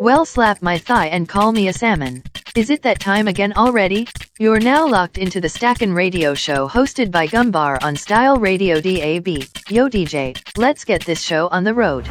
Well, slap my thigh and call me a salmon. Is it that time again already? You're now locked into the Stackin' Radio Show hosted by Gumbar on Style Radio DAB. Yo DJ, let's get this show on the road.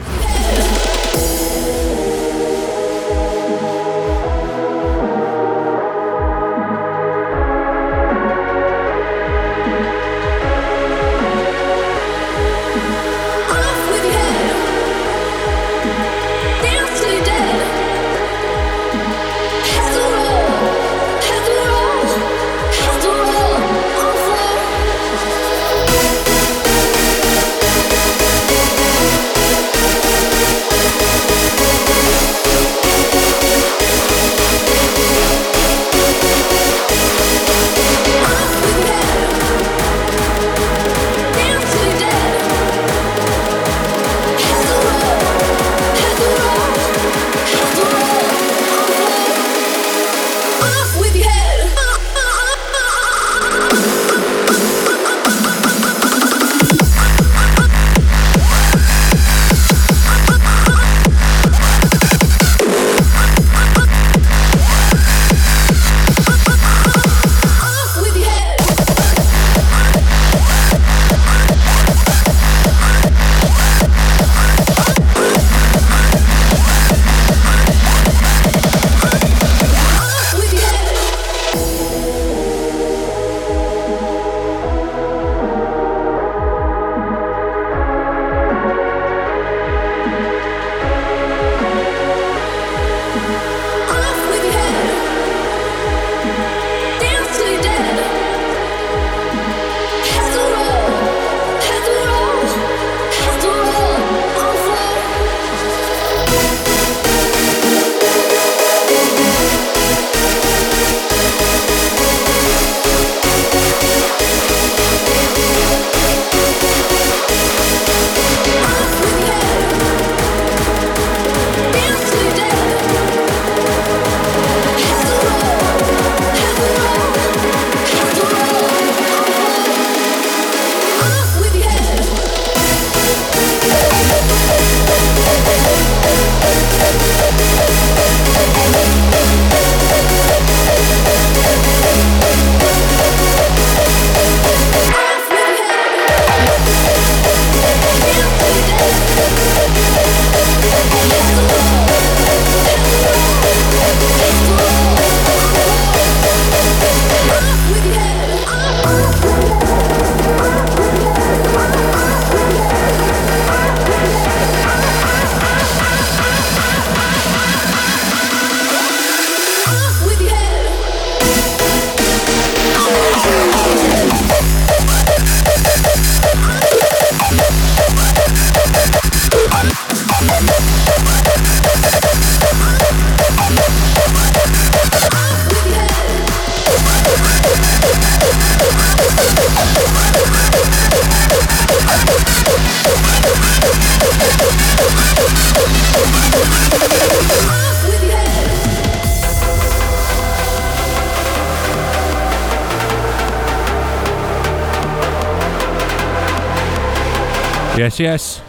Yes, yes.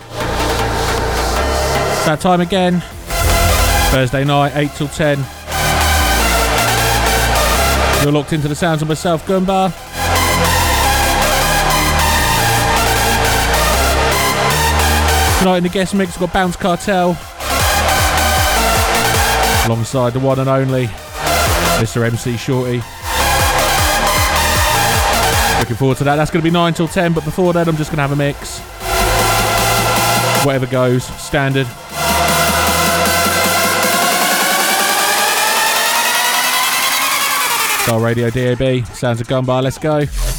It's that time again. Thursday night, 8 till 10. You're locked into the sounds of myself, Goomba. Tonight in the guest mix, we've got Bounce Cartel. Alongside the one and only Mr. MC Shorty. Looking forward to that. That's going to be 9 till 10, but before that, I'm just going to have a mix whatever goes, standard. Style Radio DAB, sounds of Gunbar, let's go.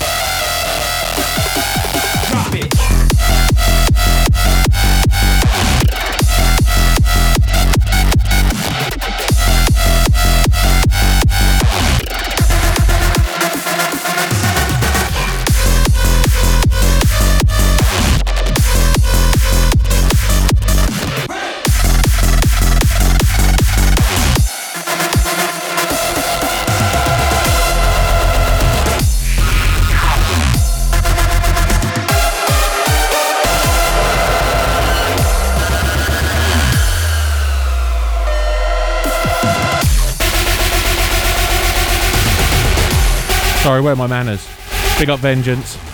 Sorry, where are my manners? Big up Vengeance.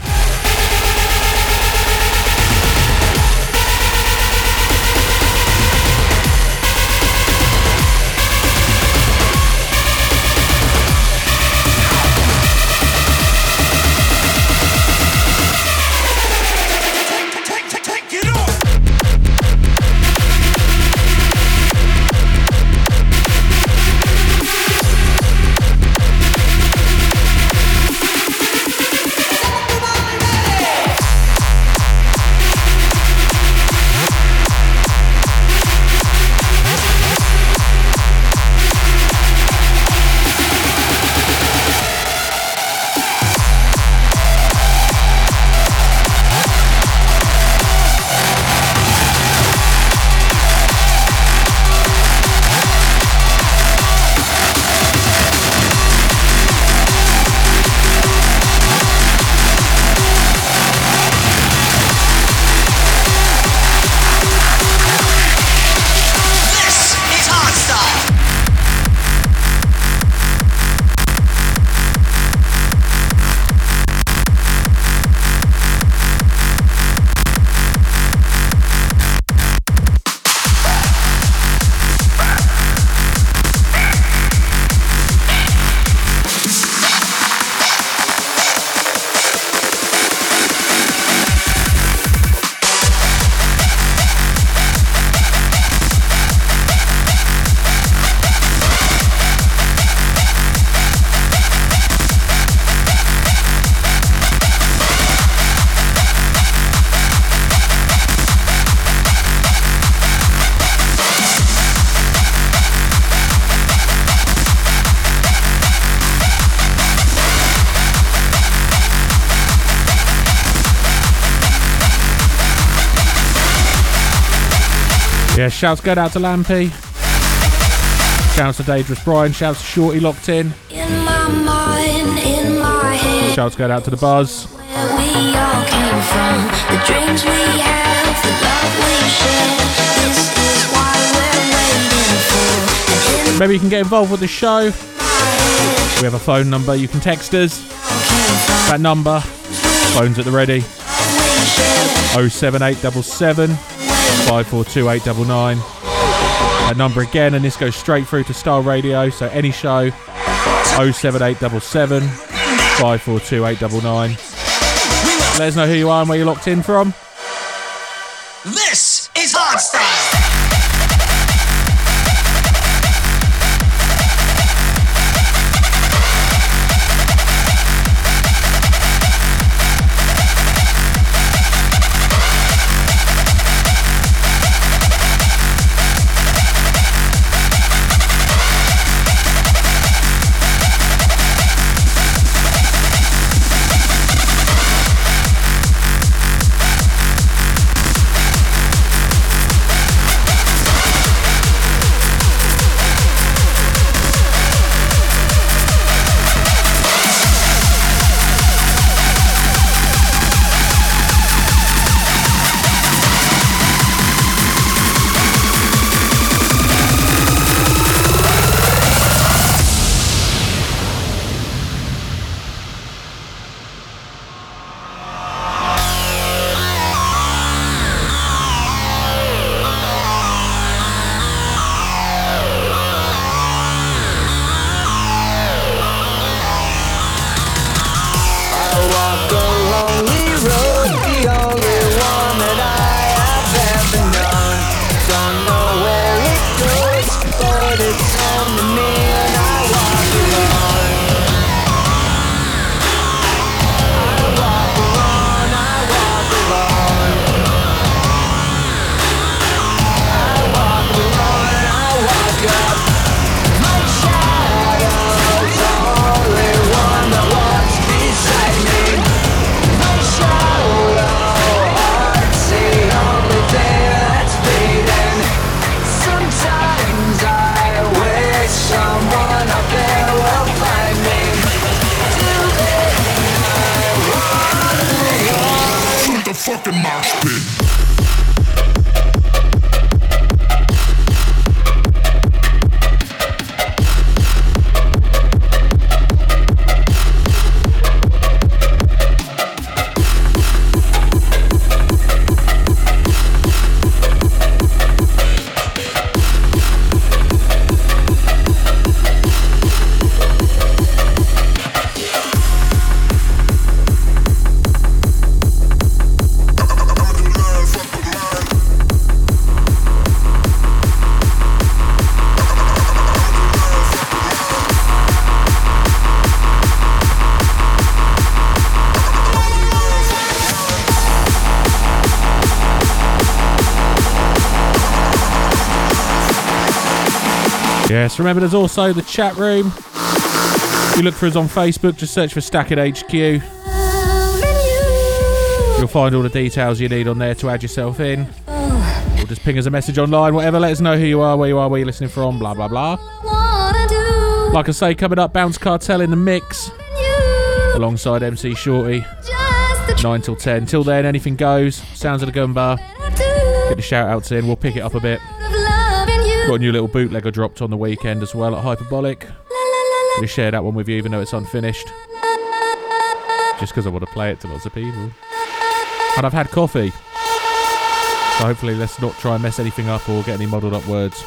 Shouts go out to Lampy. Shouts to Dangerous Brian. Shouts to Shorty locked in. In my mind, in my head, Shouts go out to the Buzz. where we all came from, the dreams we have, the love we share. This is why we're waiting for. Maybe you can get involved with the show. We have a phone number. You can text us. all came from That number, phones at the ready. we share. 07877 542 899. That number again, and this goes straight through to Star Radio. So any show, 07877 542 899. Let us know who you are and where you're locked in from. This is Hardstyle. Remember there's also the chat room. If you look for us on Facebook, just search for Stacking HQ. You'll find all the details you need on there to add yourself in. Or just ping us a message online, whatever. Let us know who you are, where you are, where you're listening from, blah, blah, blah. Like I say, coming up, Bounce Cartel in the mix alongside MC Shorty. 9 till 10. Till then, anything goes. Sounds of the gun bar. Get the shout outs in. We'll pick it up a bit. Got a new little bootlegger dropped on the weekend as well at Hyperbolic. Gonna share that one with you even though it's unfinished. Just because I want to play it to lots of people. And I've had coffee. So hopefully let's not try and mess anything up or get any muddled up words.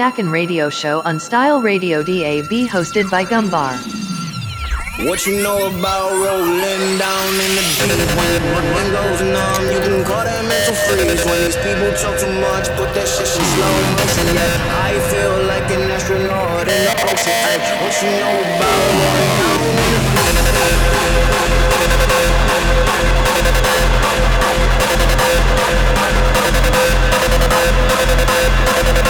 This Stackin' Radio Show on Style Radio DAB hosted by Gumbar. What you know about rolling down in the deep when your goes numb? You can call that mental freeze. When these people talk too much, put that shit in slow motion. Yeah, I feel like an astronaut in the ocean. Ay, what you know about rolling down in the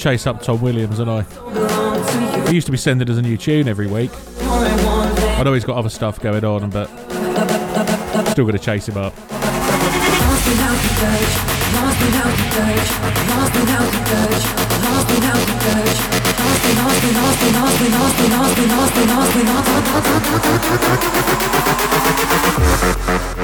chase up Tom Williams, and I. He used to be sending us a new tune every week. I know he's got other stuff going on, but still going to chase him up.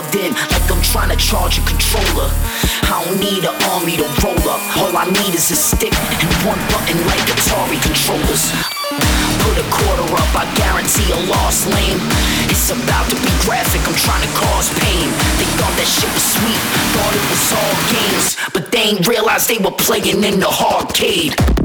plugged in like I'm trying to charge a controller. I don't need an army to roll up. All I need is a stick and one button like Atari controllers. Put a quarter up, I guarantee a lost lane. It's about to be graphic, I'm trying to cause pain. They thought that shit was sweet, thought it was all games, but they ain't realize they were playing in the arcade.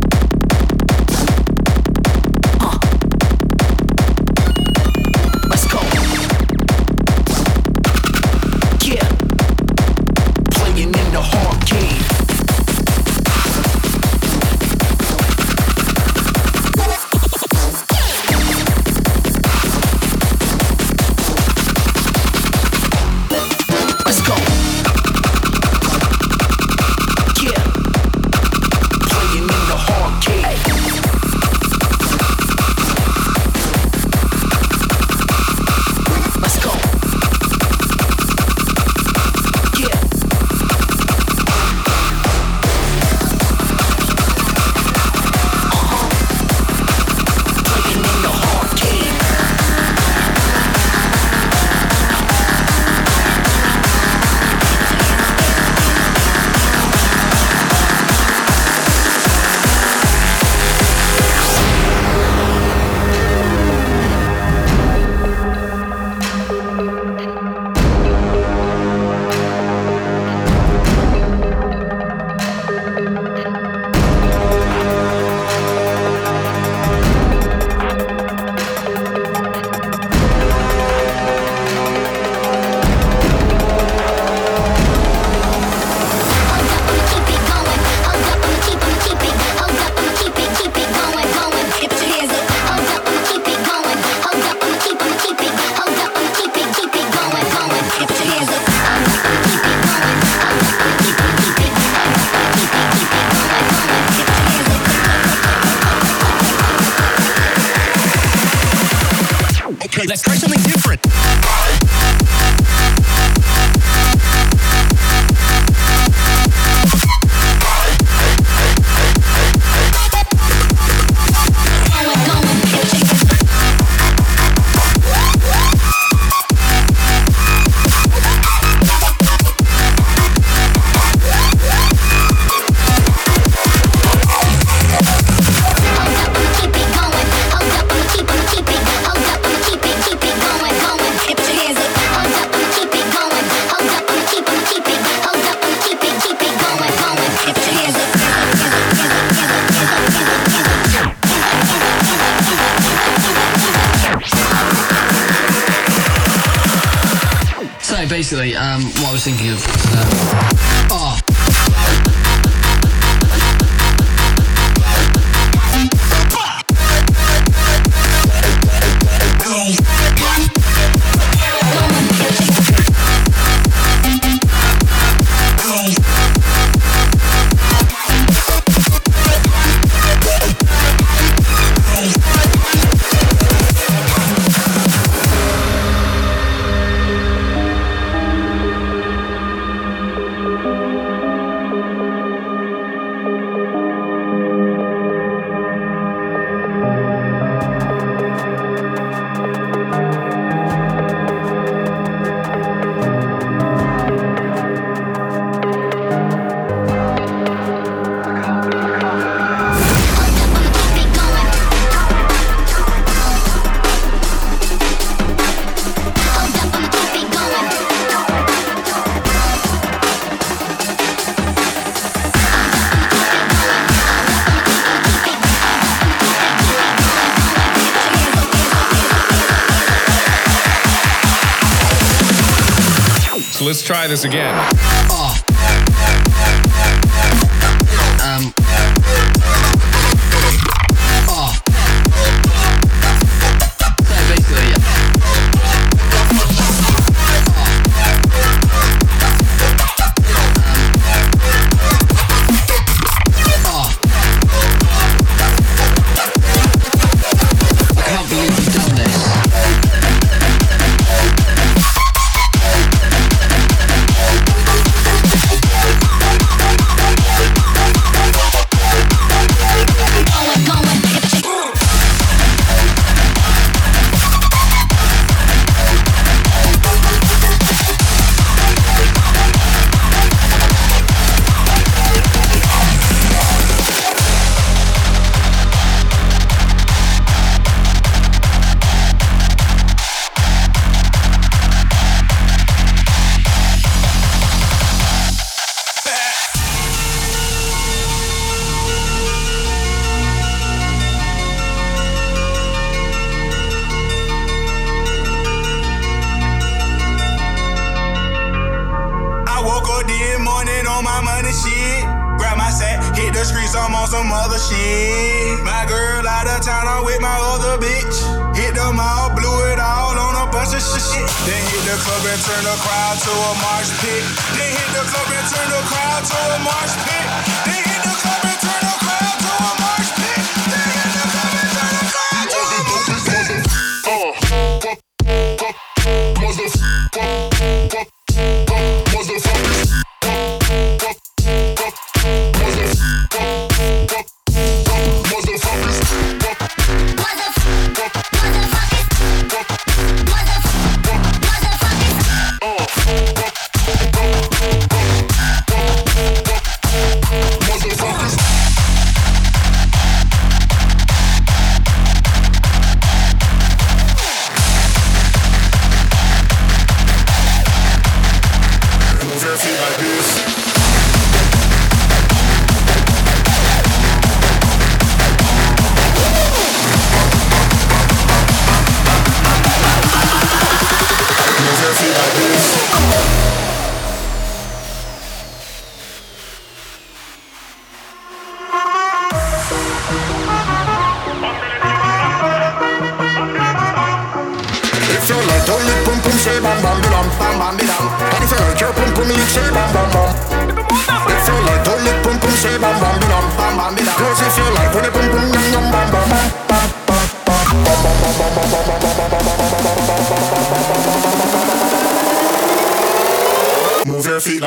this again.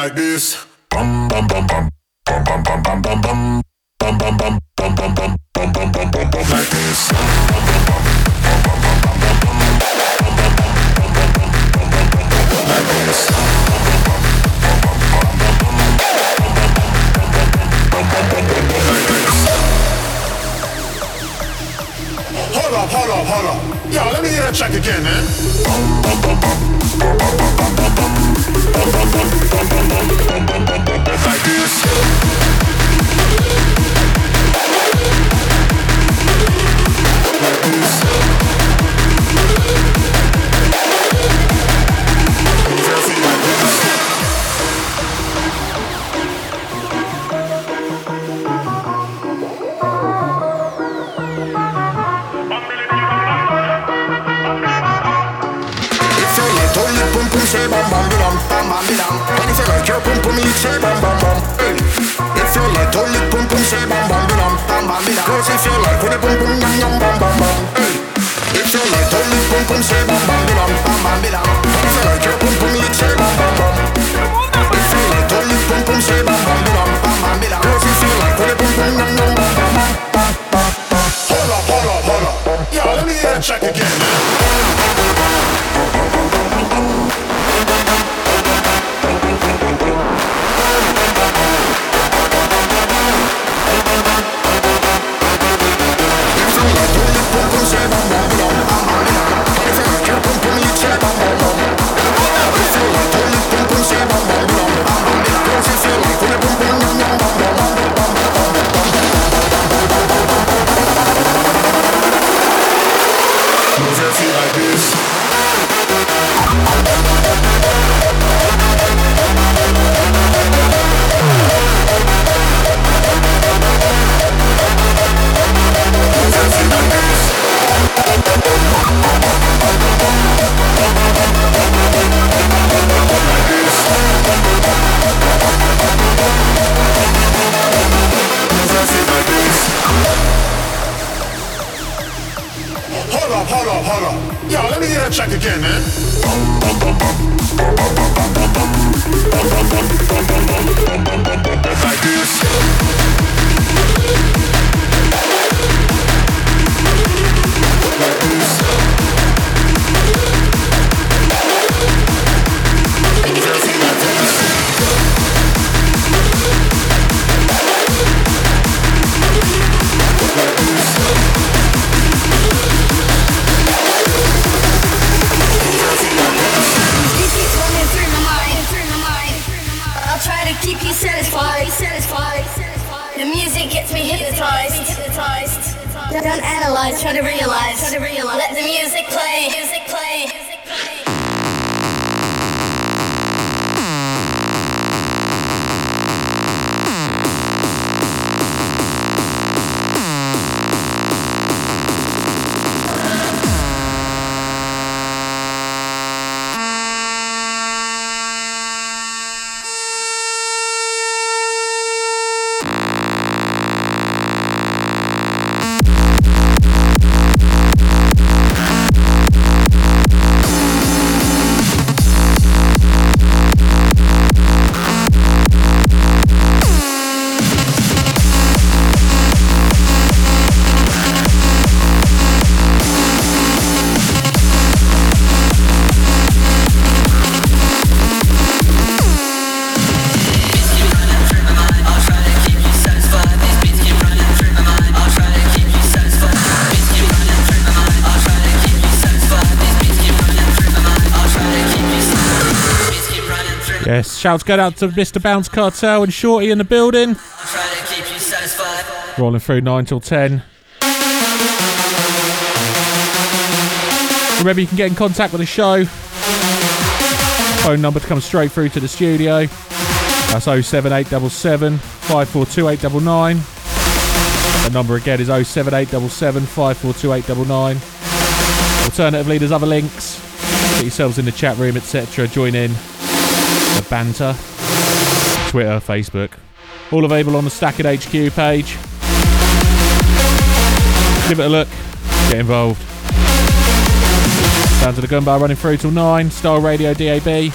like this. Bum bum bum bum bum bum bum bum bum. Shouts go out to Mr. Bounce Cartel and Shorty in the building. Rolling through 9 till 10. Remember, you can get in contact with the show. Phone number to come straight through to the studio. That's 07877 542899. The number again is 07877 542899. Alternatively, there's other links. Get yourselves in the chat room, etc. Join in the banter, Twitter, Facebook, all available on the Stack at HQ page. Give it a look, get involved. Down to the gunbar running through till 9, Style Radio DAB.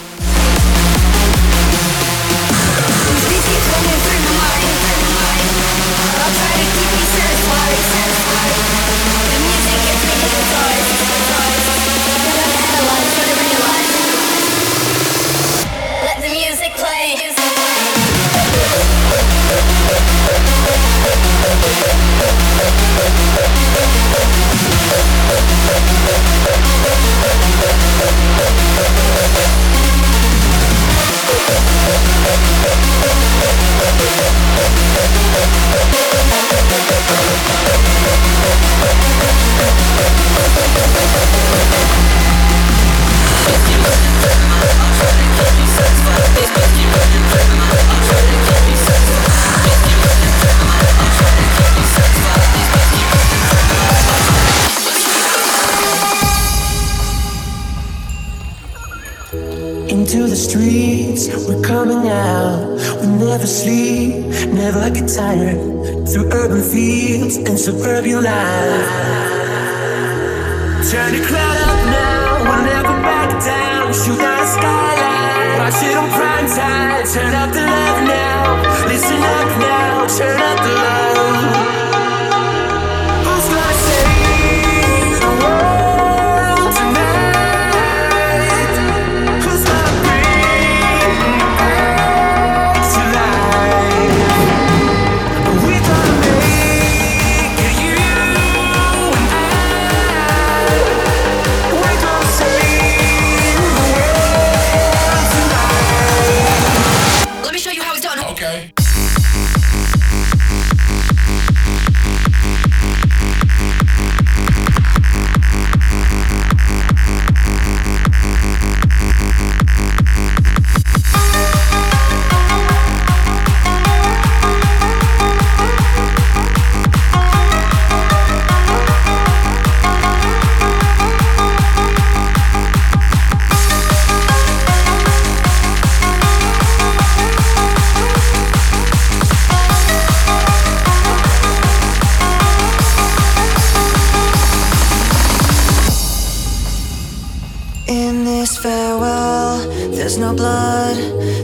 There's no blood,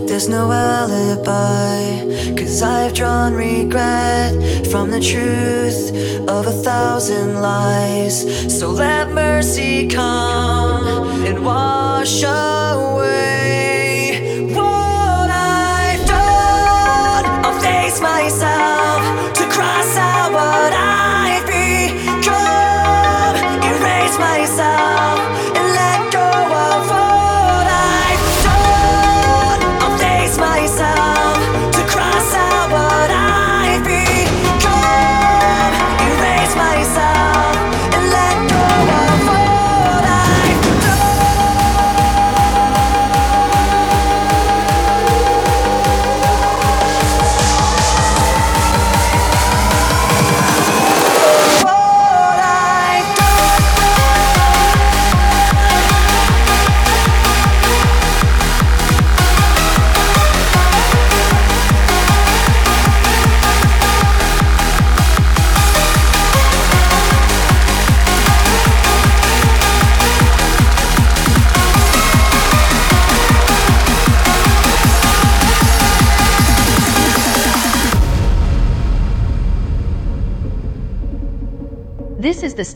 there's no alibi. Cause I've drawn regret from the truth of a thousand lies. So let mercy come and wash away.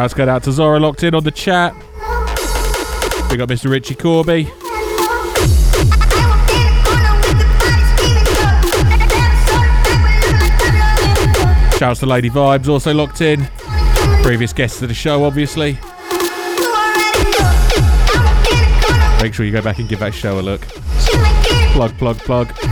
Shouts go out to Zora locked in on the chat. We got Mr. Richie Corby. Shouts to Lady Vibes, also locked in. Previous guests of the show, obviously. Make sure you go back and give that show a look. Plug, plug, plug.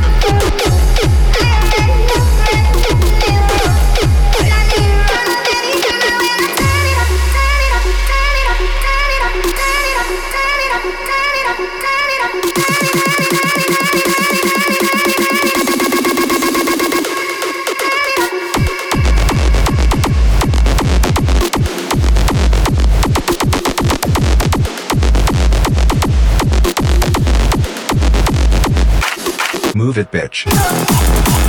it, bitch.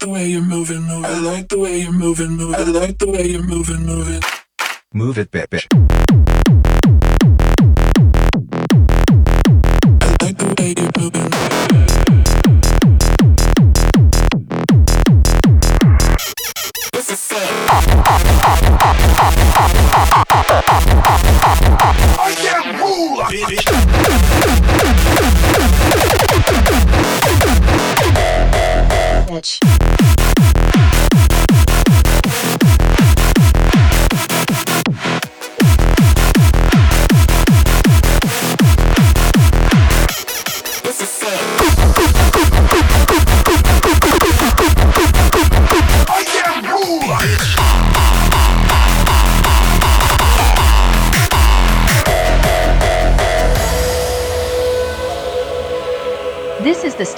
the way you're moving, moving. I like the way you're moving, moving. I like the way you're moving, moving. Move it, bitch. I like the way you're moving.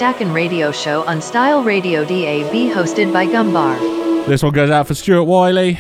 Second radio show on Style Radio DAB hosted by Gumbar. This one goes out for Stuart Wiley.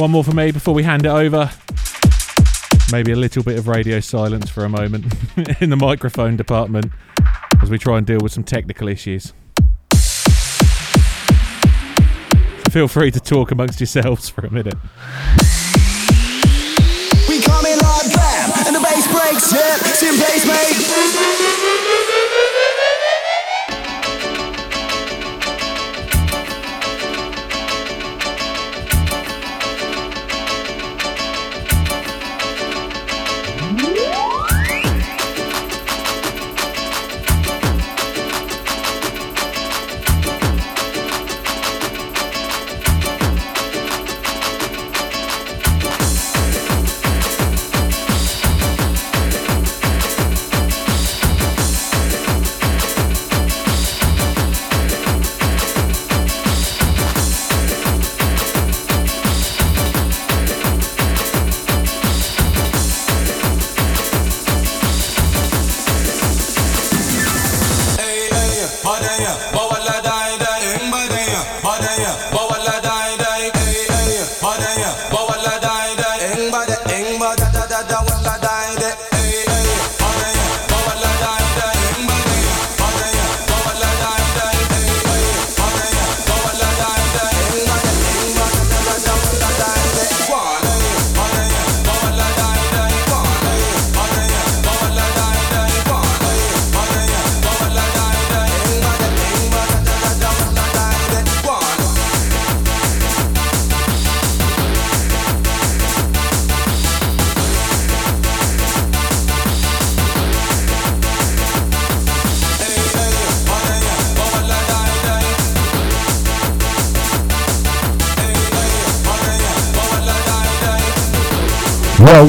One more for me before we hand it over. Maybe a little bit of radio silence for a moment in the microphone department as we try and deal with some technical issues. Feel free to talk amongst yourselves for a minute. We come in bam, and the bass breaks, yeah, mate.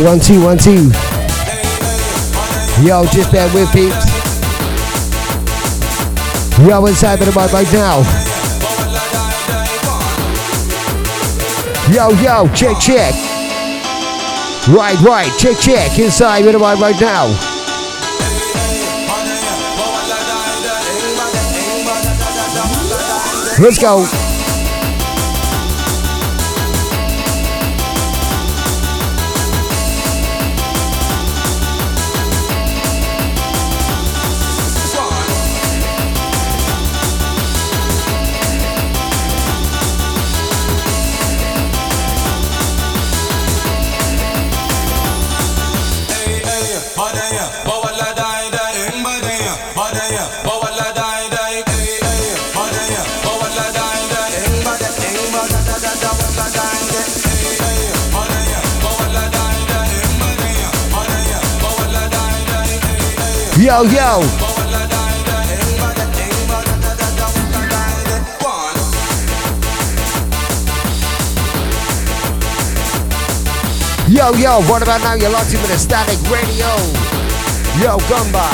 One two, one two. Yo, just bear with peeps. Yo, inside the mic right now. Yo, yo, check, check. Right, right, check, check. Inside the mic right now. Let's go. Yo, yo. Yo, yo, what about now? You're locked in with a static radio. Yo, Gumba.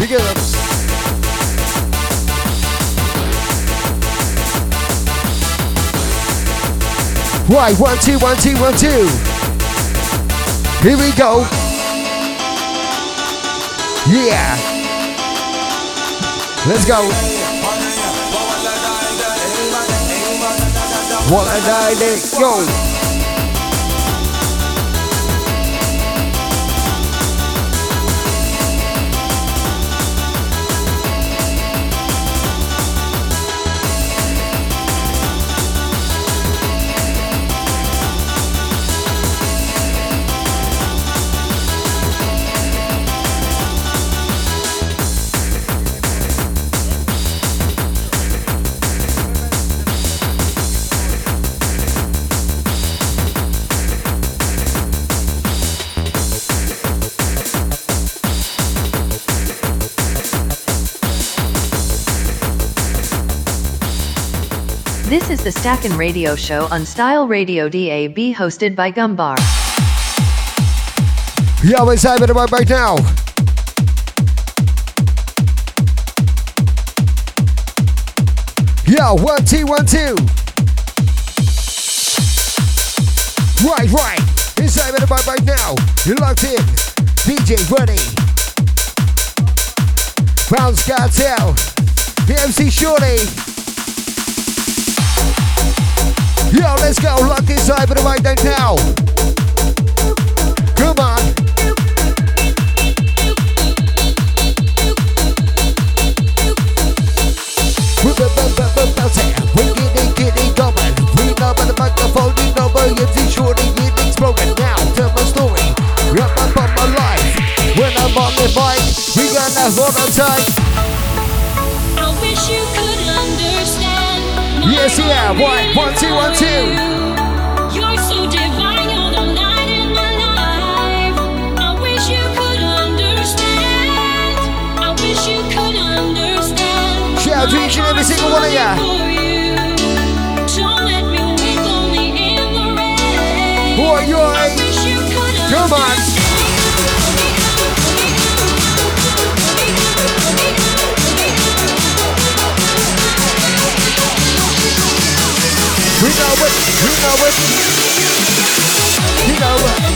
Big ups. Right, one, two, one, two, one, two. Here we go. Yeah. Let's go. One, nine, eight, go. The Stackin' Radio Show on Style Radio DAB hosted by Gumbar. Yo, it's over right, right now. Yo, one, two, one, two. Right, right. It's over right, right now. You're locked in. DJ Buddy. Bounce Cartel. The Shorty. Yo, let's go. Lock this over the right now. Come on. On my life. When I'm on the mic, we gonna hold on tight. You could understand. I wish you could understand. Shout out to each and every single one of ya. Don't let me wait lonely in the rain. Boy, you're I wish you could Come on. We know it, we know it. We know it.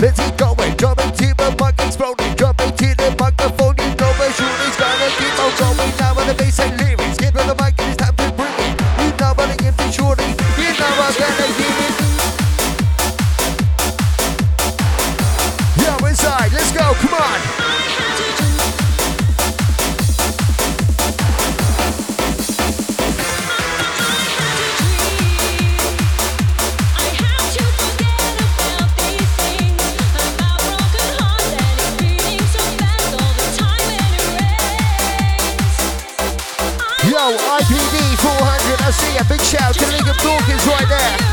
Let's keep going. Drop to the mic, exploding. Drop to the microphone. You know my shooting's gonna keep on going. Now on the bass shout to nigga Dawkins right there.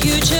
Future. is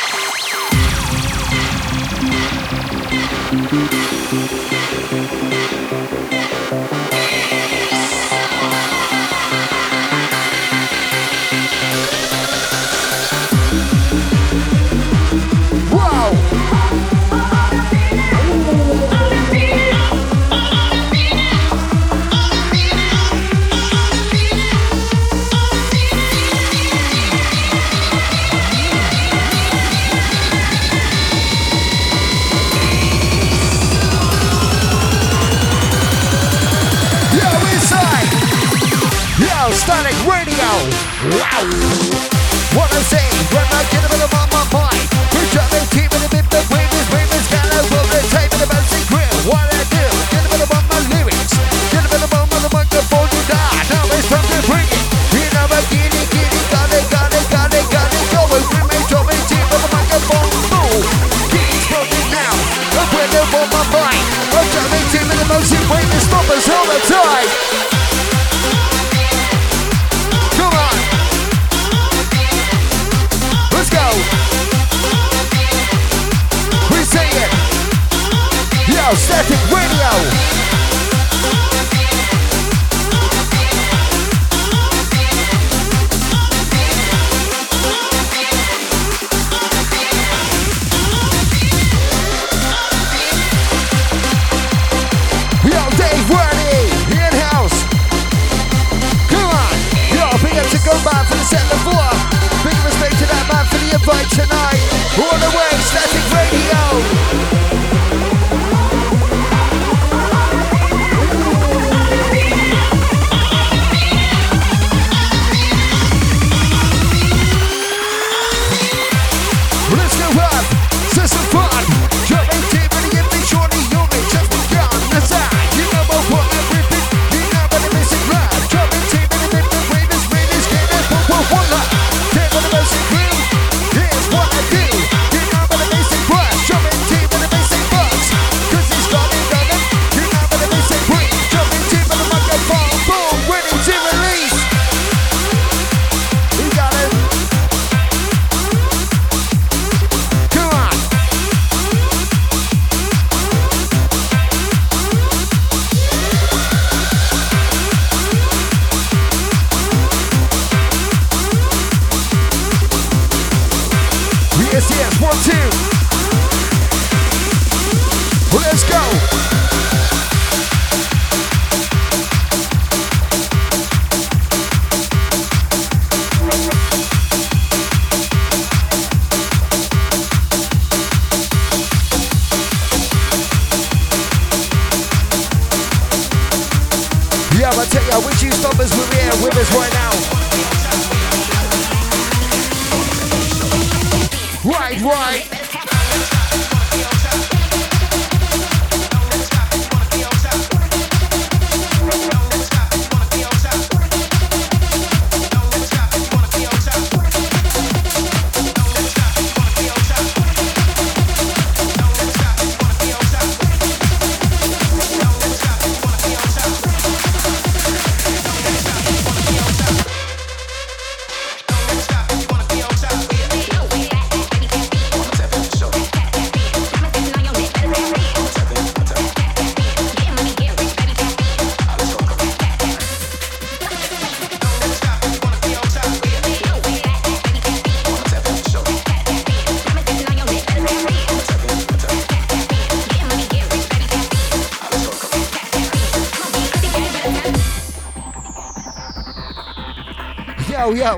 Wow.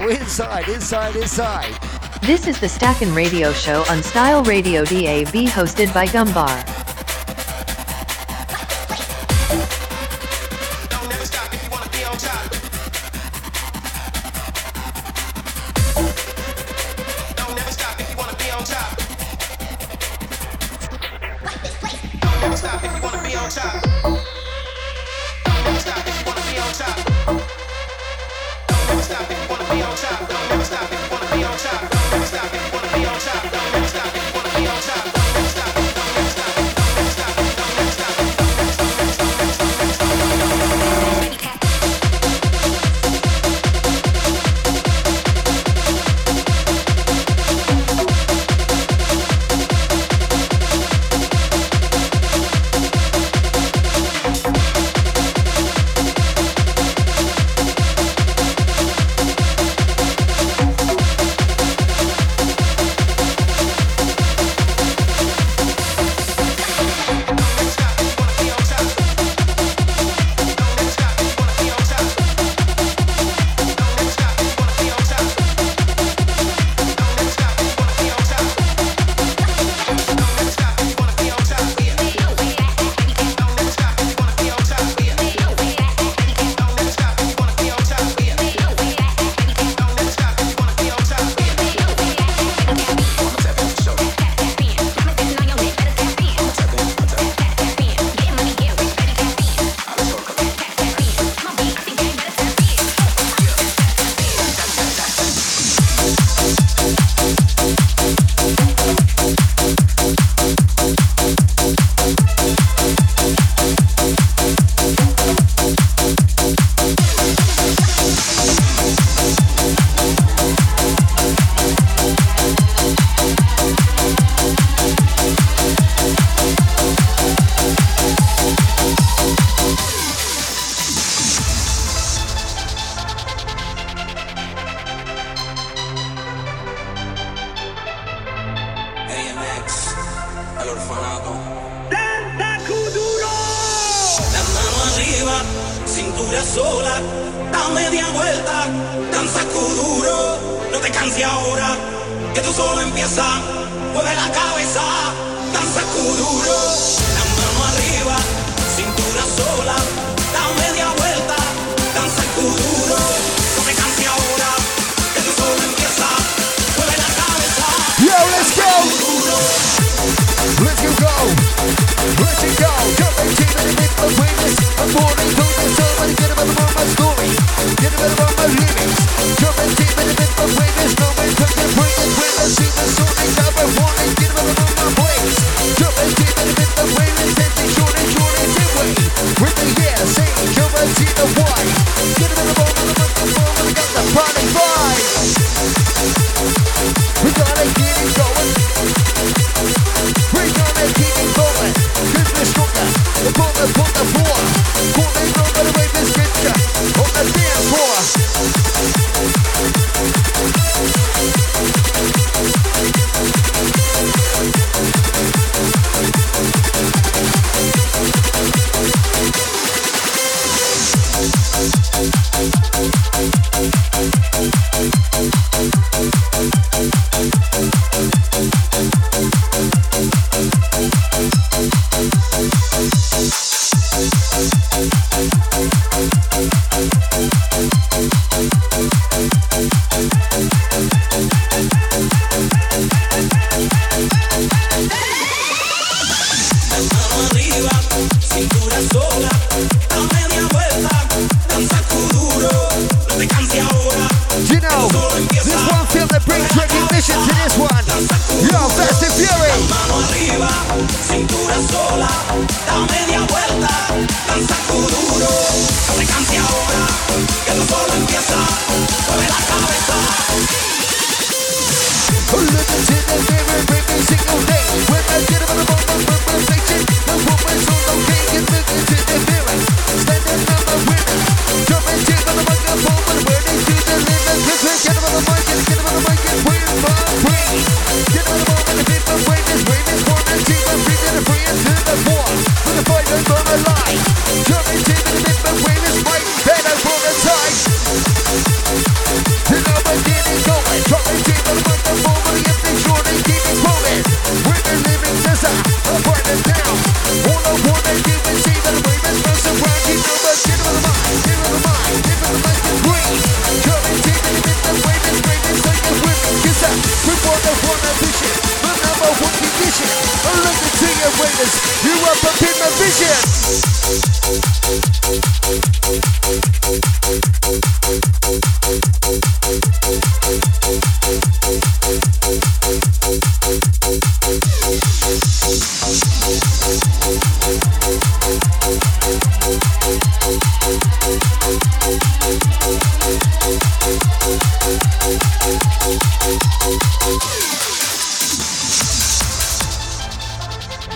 Inside, inside, inside. This is the Stackin' Radio Show on Style Radio DAB hosted by Gumbar.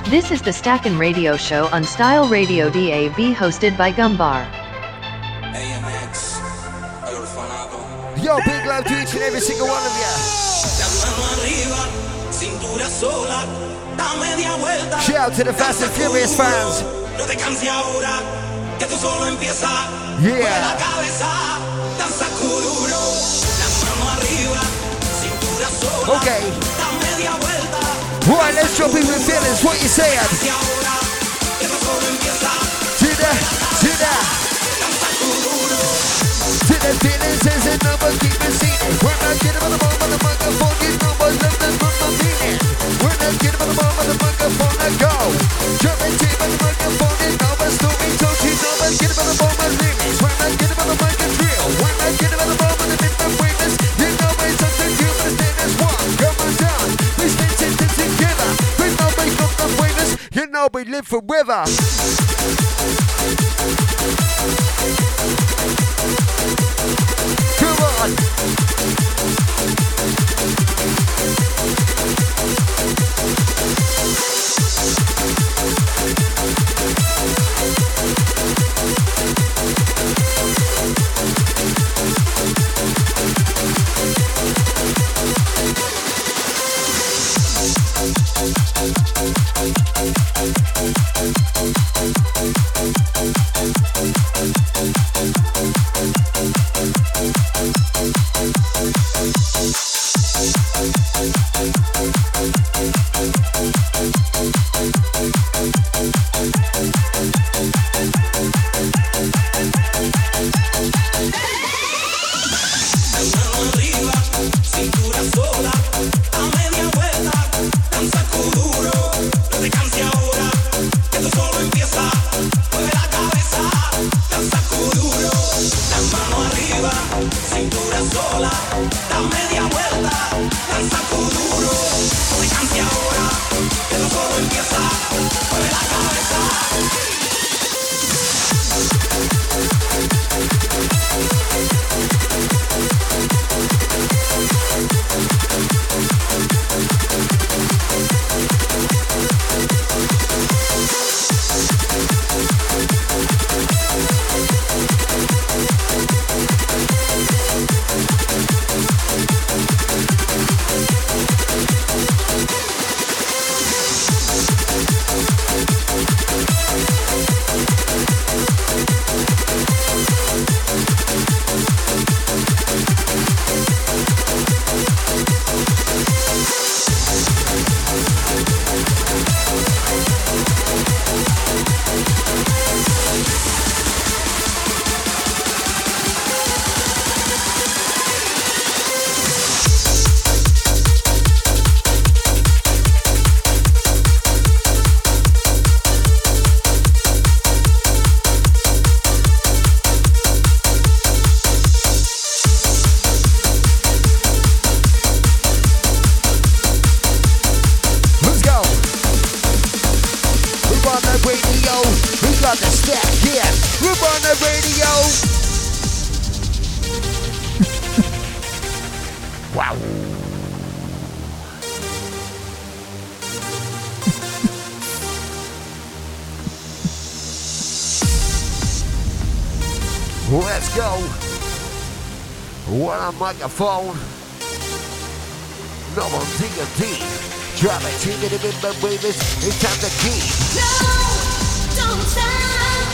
This is the Stackin' Radio Show on Style Radio DAB hosted by Gumbar. AMX, Yo, big love to each and every single one of you. Shout out to the Fast and Furious fans. Yeah. Okay. Right, let's drop in with feelings. What you saying? See that? See that? Sit that feeling, says it number, keep it seen. We're not kidding about the bomb, but the motherfucking numbers left us from the meaning. We're not kidding about the bomb, but the microphone let go. German tape, but the microphone is numbers, Snoopy, Toshi, numbers, get about the bomb, but lyrics. We're not kidding about the mic and drill. We're not kidding about the bomb, but the different weightless. You know it's up to you, but then it's one. Come on down, we spend sentence together. We know we come from weightless, you know we live forever. when a microphone. No one dig a deep. Drop it, take it, remember, babies, it's time to keep. No, don't stop.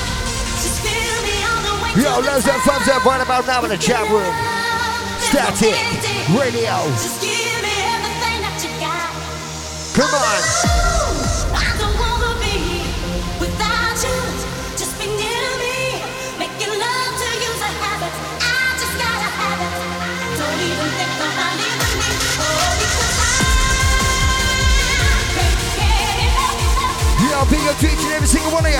Just feel me on the way. Yo, let's get thumbs up right about now in the chat room. Static Radio. Just give me everything that you got. Come on. out. Big up to each and every single one of you.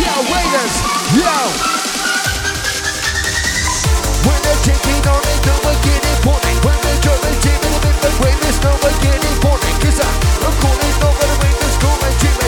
Yo, waiters. When they're taking on it, no one get. When they're driving, taking a bit, but when no one get it. Cause I'm calling over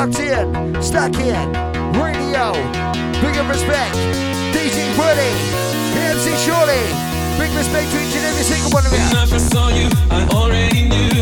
locked in, stuck in, radio, big respect, DJ Woody, PMC Shorty, big respect to each and every single one of you. When I first saw you, I already knew.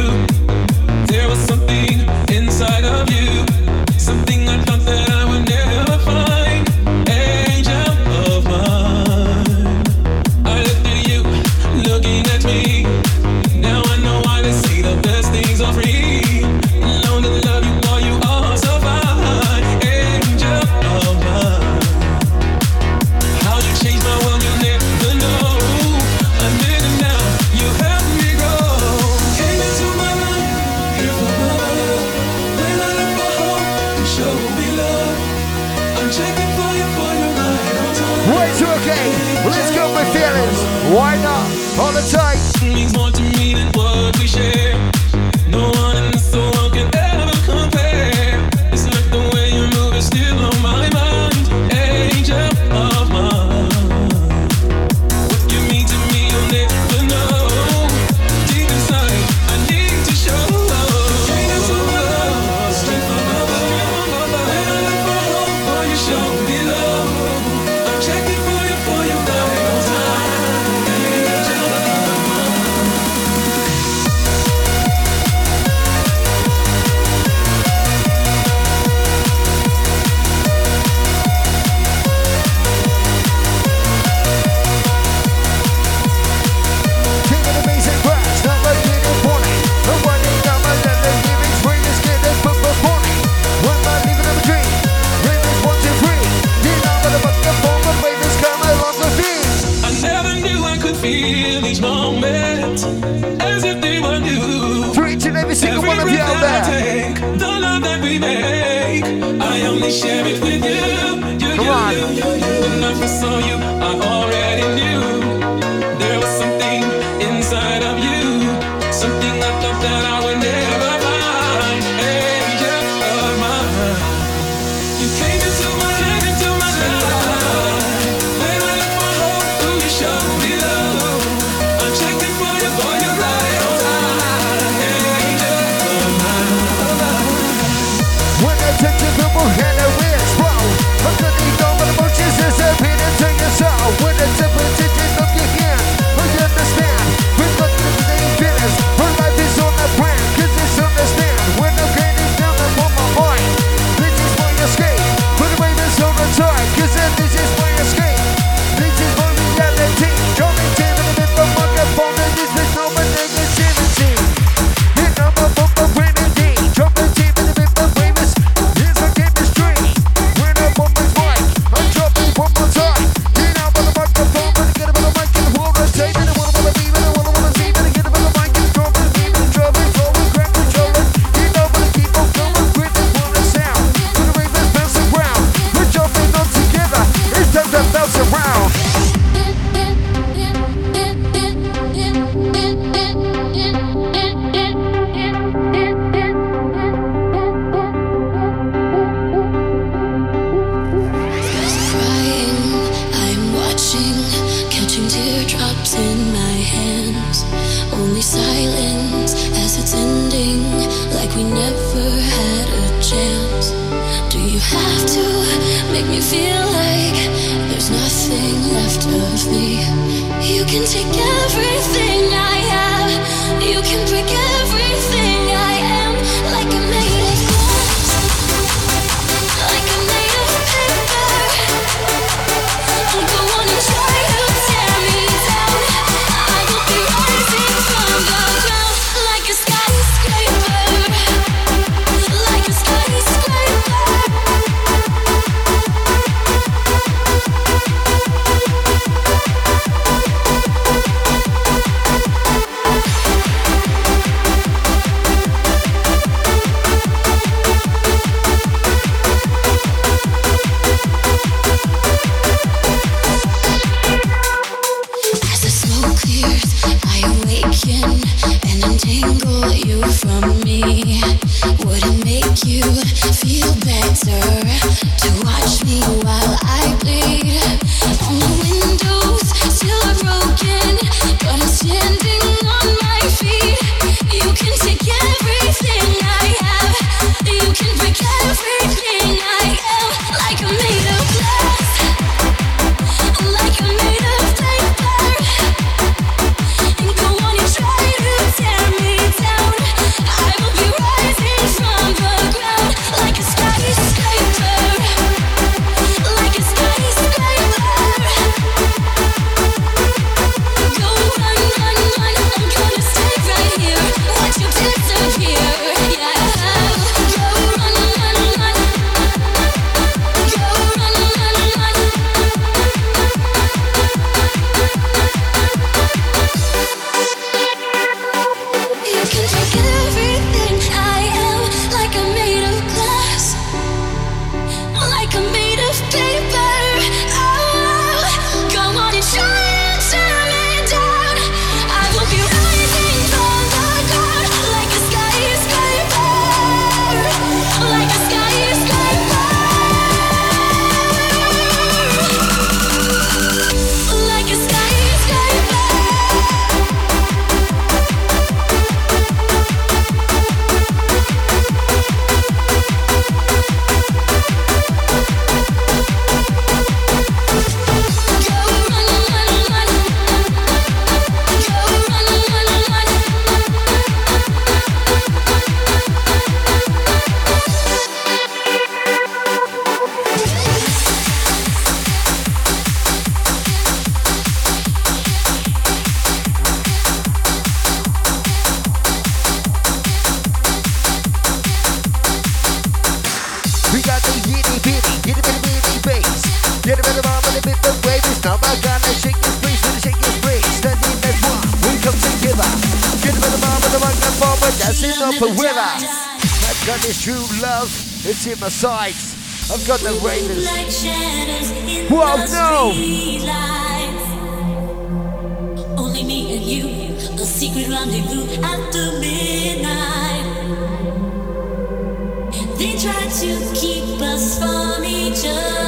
Get a better mom and a bit of weight. It's not my kind of shake this breeze, but shake this breeze. Standing as one, we come together. Get a better mom and a rock and forward, dancing up and with us. I've got this true love, it's in my sights. I've got the ravens. Like Whoa, no! Only me and you, a secret rendezvous after midnight. They try to keep us from each other.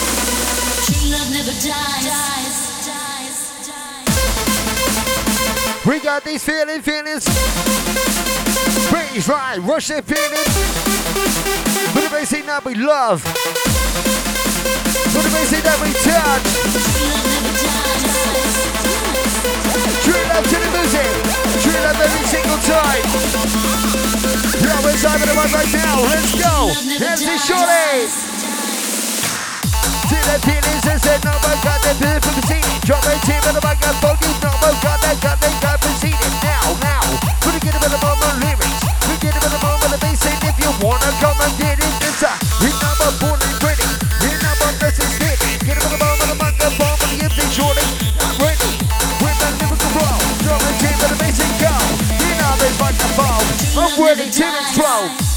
We got these feeling, feelings. Praise right, Russian feelings. But the basic that we love. But the basic that we touch. True love to the music. True love every single time. Yo, we're diving the right now. Let's go. Let's Shorty. The feelings and said no one got the proceeding. Drop a team and the one got. No got they got. Now, now. Get a bit moment lyrics. Get a bit of moment of bass and if you wanna come and get it, it's a hit number and the. I'm team the they the.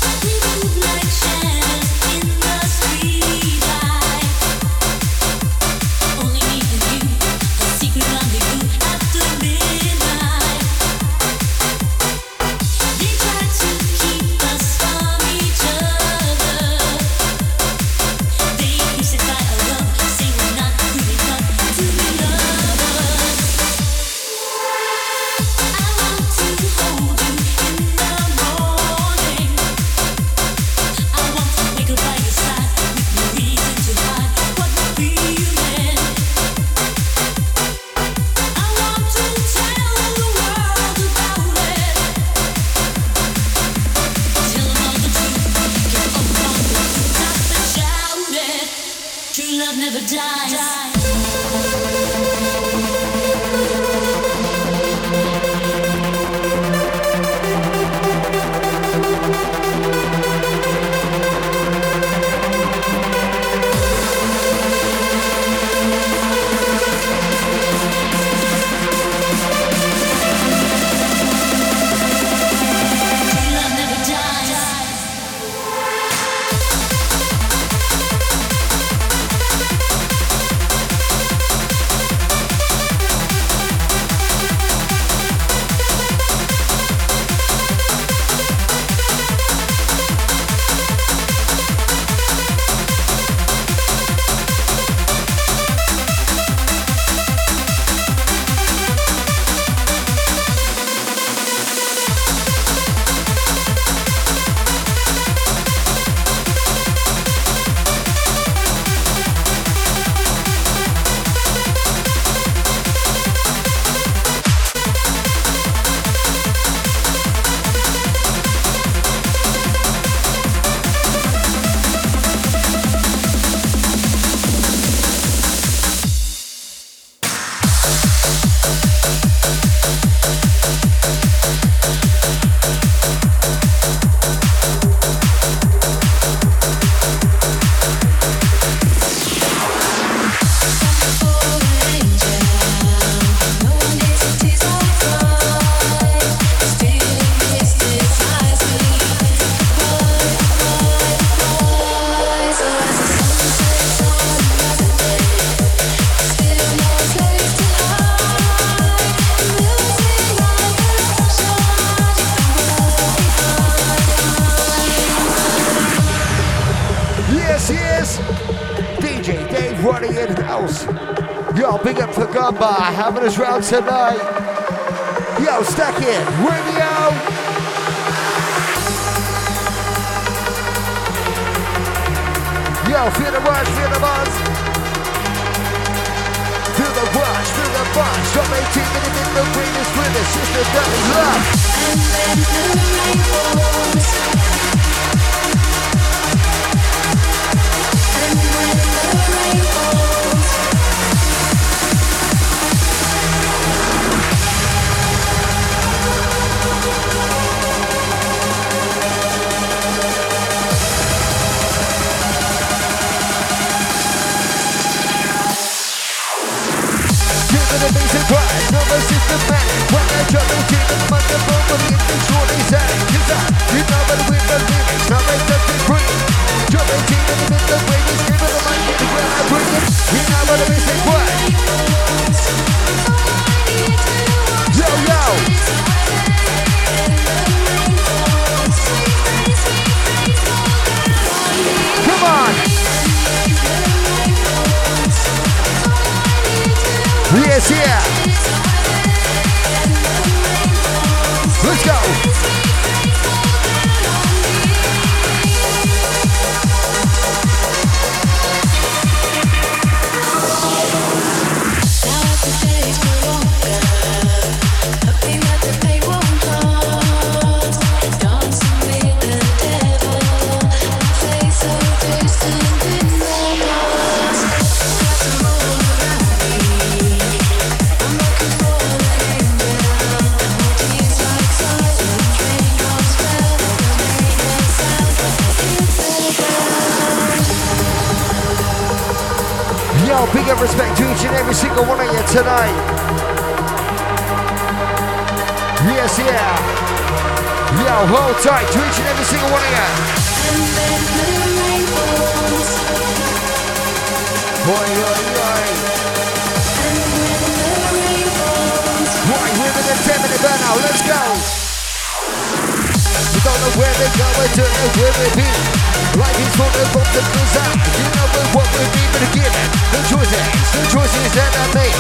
And design. You know what we'll be, but again, the choices, the choices that I made.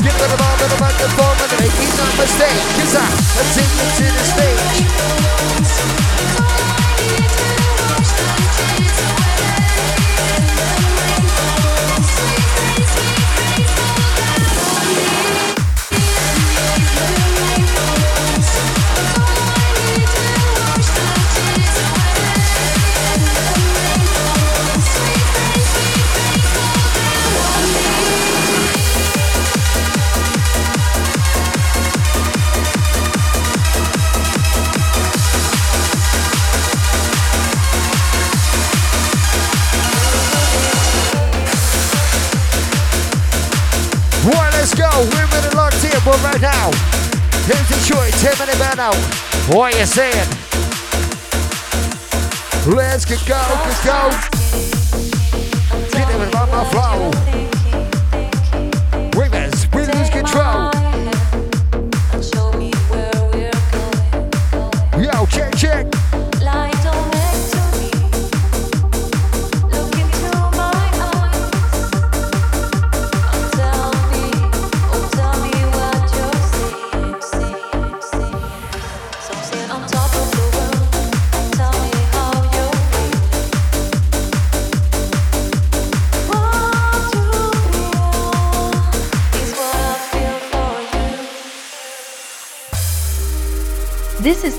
Give it a moment, a microphone, and make me no mistake. Cause I, I take to the stage. Detroit, 10 minute burnout. What you saying? Let's get go, get go. Get it with my flow. We lose control.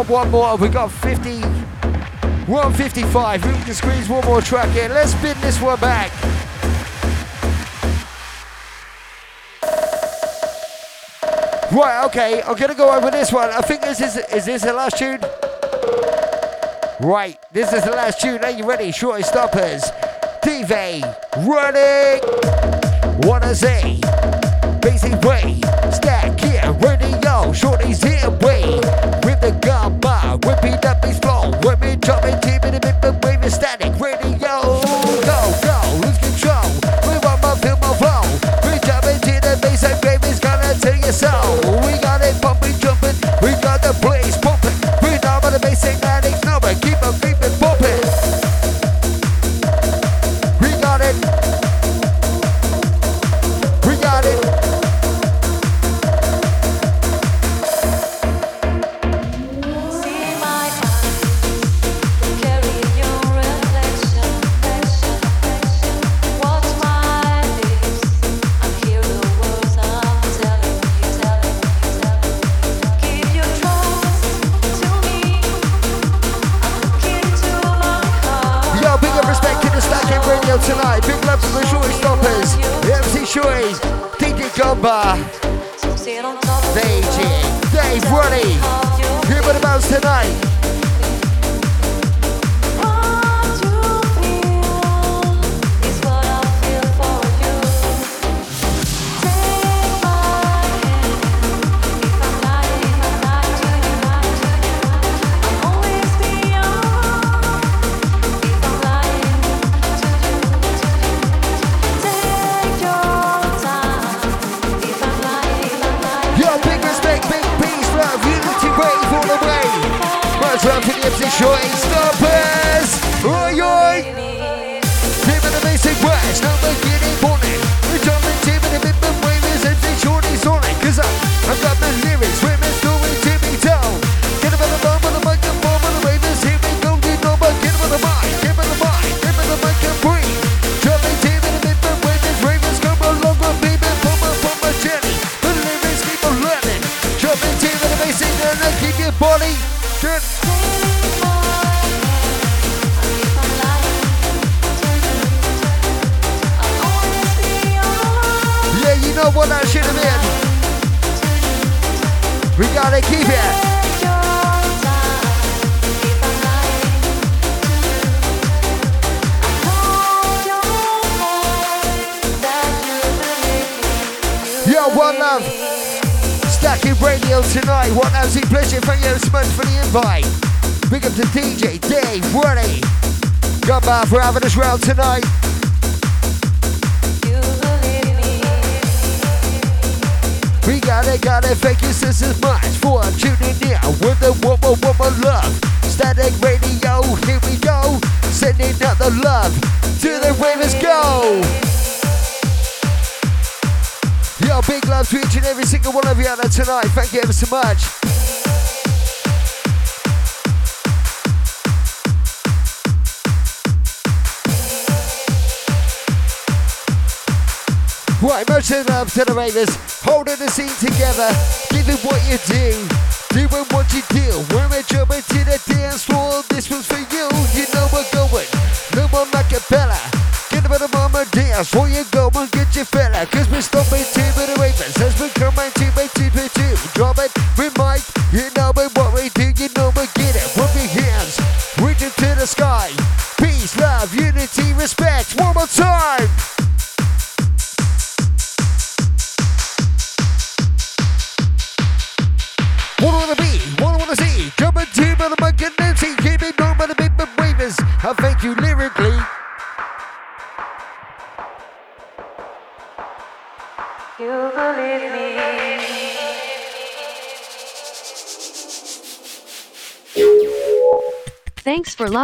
One more, one more. We got 50, 155. We can squeeze one more track in. Let's spin this one back. Right, okay. I'm gonna go over this one. I think this is is this the last tune? Right, this is the last tune. Are you ready? Shorty stoppers. DV, running. Wanna say, basic way. Stack here, radio. Shorty's here, way. DJ Gumba, Beijing, Dave Ruddy. Here with the bounce tonight. To invite. Big up to DJ Dave Ready. Goodbye for having us round tonight. We gotta, gotta thank you so much for tuning in with the woman, woman love. Static radio, here we go. Sending out the love to the ravers go. Yo, big love to each and every single one of you out there tonight. Thank you ever so much. Right, much love to the ravers, holding the scene together, giving what you do, doing what you do. When we're jumping to the dance floor, this was for you. You know we're going, no more Macapella. Get up on the mama dance, before you go and get your fella. Cause we're stopping to the ravers, as we come and two by two by two. Drop it, we might, you know we